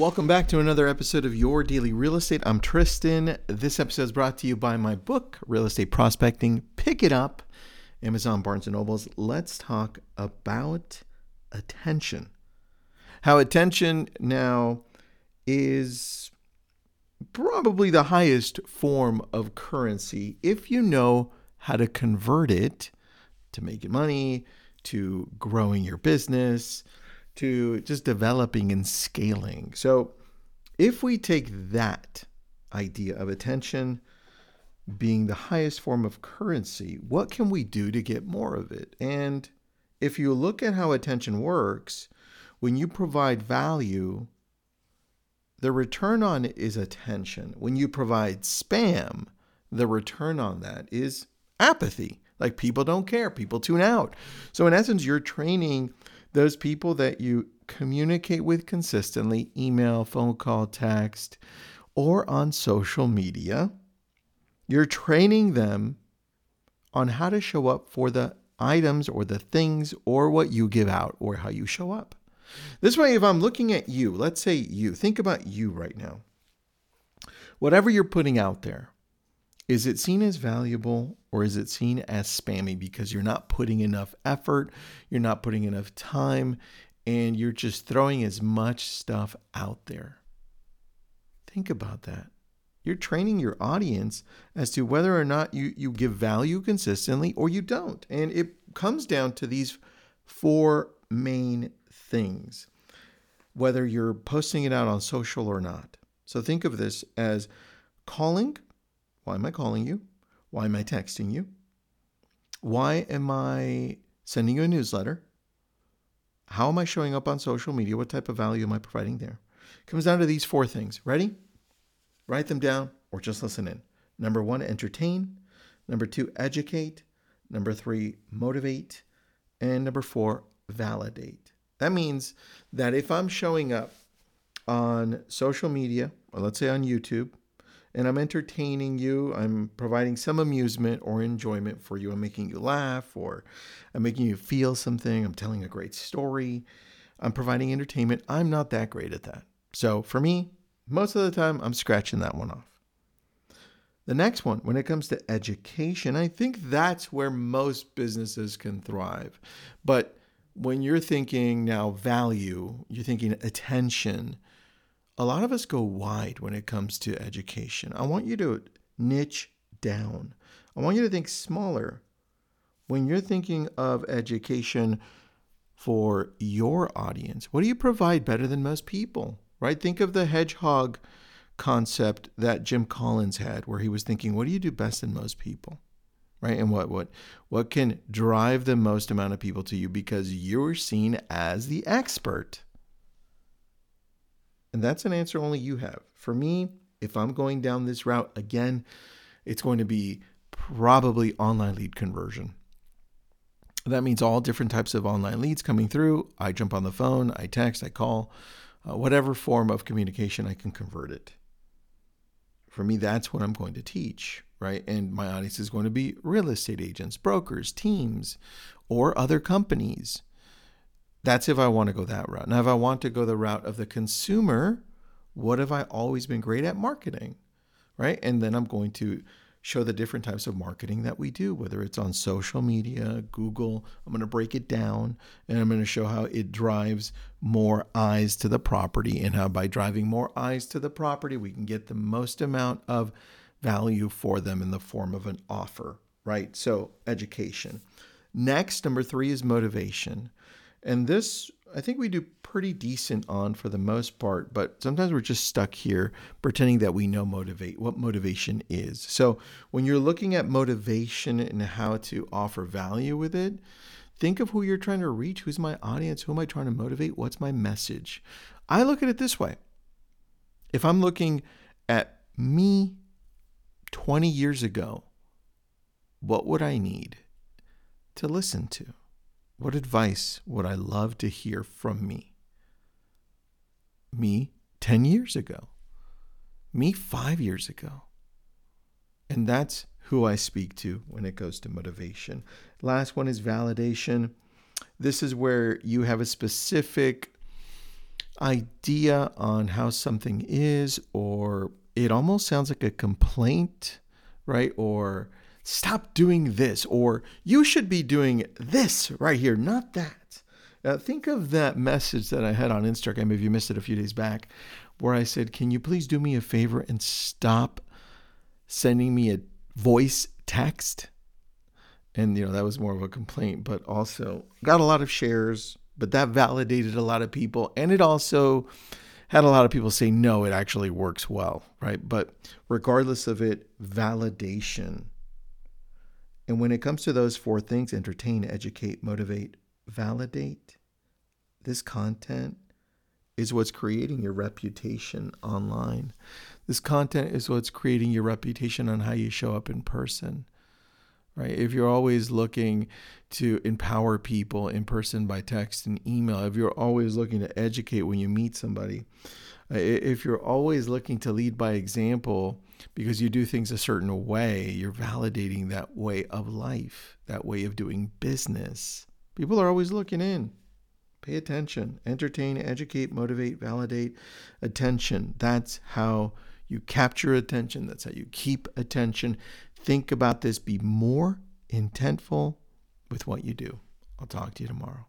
Welcome back to another episode of Your Daily Real Estate. I'm Tristan. This episode is brought to you by my book, Real Estate Prospecting. Pick it up, Amazon, Barnes and Nobles. Let's talk about attention. How attention now is probably the highest form of currency if you know how to convert it to making money, to growing your business, to just developing and scaling. So, if we take that idea of attention being the highest form of currency, what can we do to get more of it? And if you look at how attention works, when you provide value, the return on it is attention. When you provide spam, the return on that is apathy. Like people don't care, people tune out. So, in essence, you're training those people that you communicate with consistently email, phone call, text, or on social media. You're training them on how to show up for the items or the things or what you give out or how you show up. This way, if I'm looking at you, let's say you, think about you right now. Whatever you're putting out there, is it seen as valuable or is it seen as spammy because you're not putting enough effort, you're not putting enough time, and you're just throwing as much stuff out there? Think about that. You're training your audience as to whether or not you, you give value consistently or you don't. And it comes down to these four main things, whether you're posting it out on social or not. So think of this as calling why am I calling you? Why am I texting you? Why am I sending you a newsletter? How am I showing up on social media? What type of value am I providing there? It comes down to these four things. Ready? Write them down or just listen in. Number one, entertain. Number two, educate. Number three, motivate. And number four, validate. That means that if I'm showing up on social media, or let's say on YouTube, and I'm entertaining you. I'm providing some amusement or enjoyment for you. I'm making you laugh or I'm making you feel something. I'm telling a great story. I'm providing entertainment. I'm not that great at that. So for me, most of the time, I'm scratching that one off. The next one, when it comes to education, I think that's where most businesses can thrive. But when you're thinking now value, you're thinking attention, a lot of us go wide when it comes to education. I want you to niche down. I want you to think smaller. When you're thinking of education for your audience, what do you provide better than most people? Right? Think of the hedgehog concept that Jim Collins had where he was thinking, what do you do best than most people? Right? And what what what can drive the most amount of people to you because you're seen as the expert. And that's an answer only you have. For me, if I'm going down this route again, it's going to be probably online lead conversion. That means all different types of online leads coming through. I jump on the phone, I text, I call, uh, whatever form of communication, I can convert it. For me, that's what I'm going to teach, right? And my audience is going to be real estate agents, brokers, teams, or other companies. That's if I want to go that route. Now, if I want to go the route of the consumer, what have I always been great at? Marketing, right? And then I'm going to show the different types of marketing that we do, whether it's on social media, Google. I'm going to break it down and I'm going to show how it drives more eyes to the property and how by driving more eyes to the property, we can get the most amount of value for them in the form of an offer, right? So, education. Next, number three is motivation. And this, I think we do pretty decent on for the most part, but sometimes we're just stuck here pretending that we know motivate what motivation is. So when you're looking at motivation and how to offer value with it, think of who you're trying to reach. Who's my audience? Who am I trying to motivate? What's my message? I look at it this way. If I'm looking at me 20 years ago, what would I need to listen to? What advice would I love to hear from me? Me 10 years ago, me five years ago. And that's who I speak to when it goes to motivation. Last one is validation. This is where you have a specific idea on how something is, or it almost sounds like a complaint, right? Or stop doing this, or you should be doing this right here, not that. Uh, think of that message that I had on Instagram, if you missed it a few days back, where I said, Can you please do me a favor and stop sending me a voice text? And, you know, that was more of a complaint, but also got a lot of shares, but that validated a lot of people. And it also had a lot of people say, no, it actually works well, right? But regardless of it, validation. And when it comes to those four things entertain, educate, motivate, validate this content is what's creating your reputation online. This content is what's creating your reputation on how you show up in person right? If you're always looking to empower people in person by text and email, if you're always looking to educate when you meet somebody, uh, if you're always looking to lead by example because you do things a certain way, you're validating that way of life, that way of doing business. People are always looking in. Pay attention, entertain, educate, motivate, validate, attention. That's how you capture attention. That's how you keep attention. Think about this. Be more intentful with what you do. I'll talk to you tomorrow.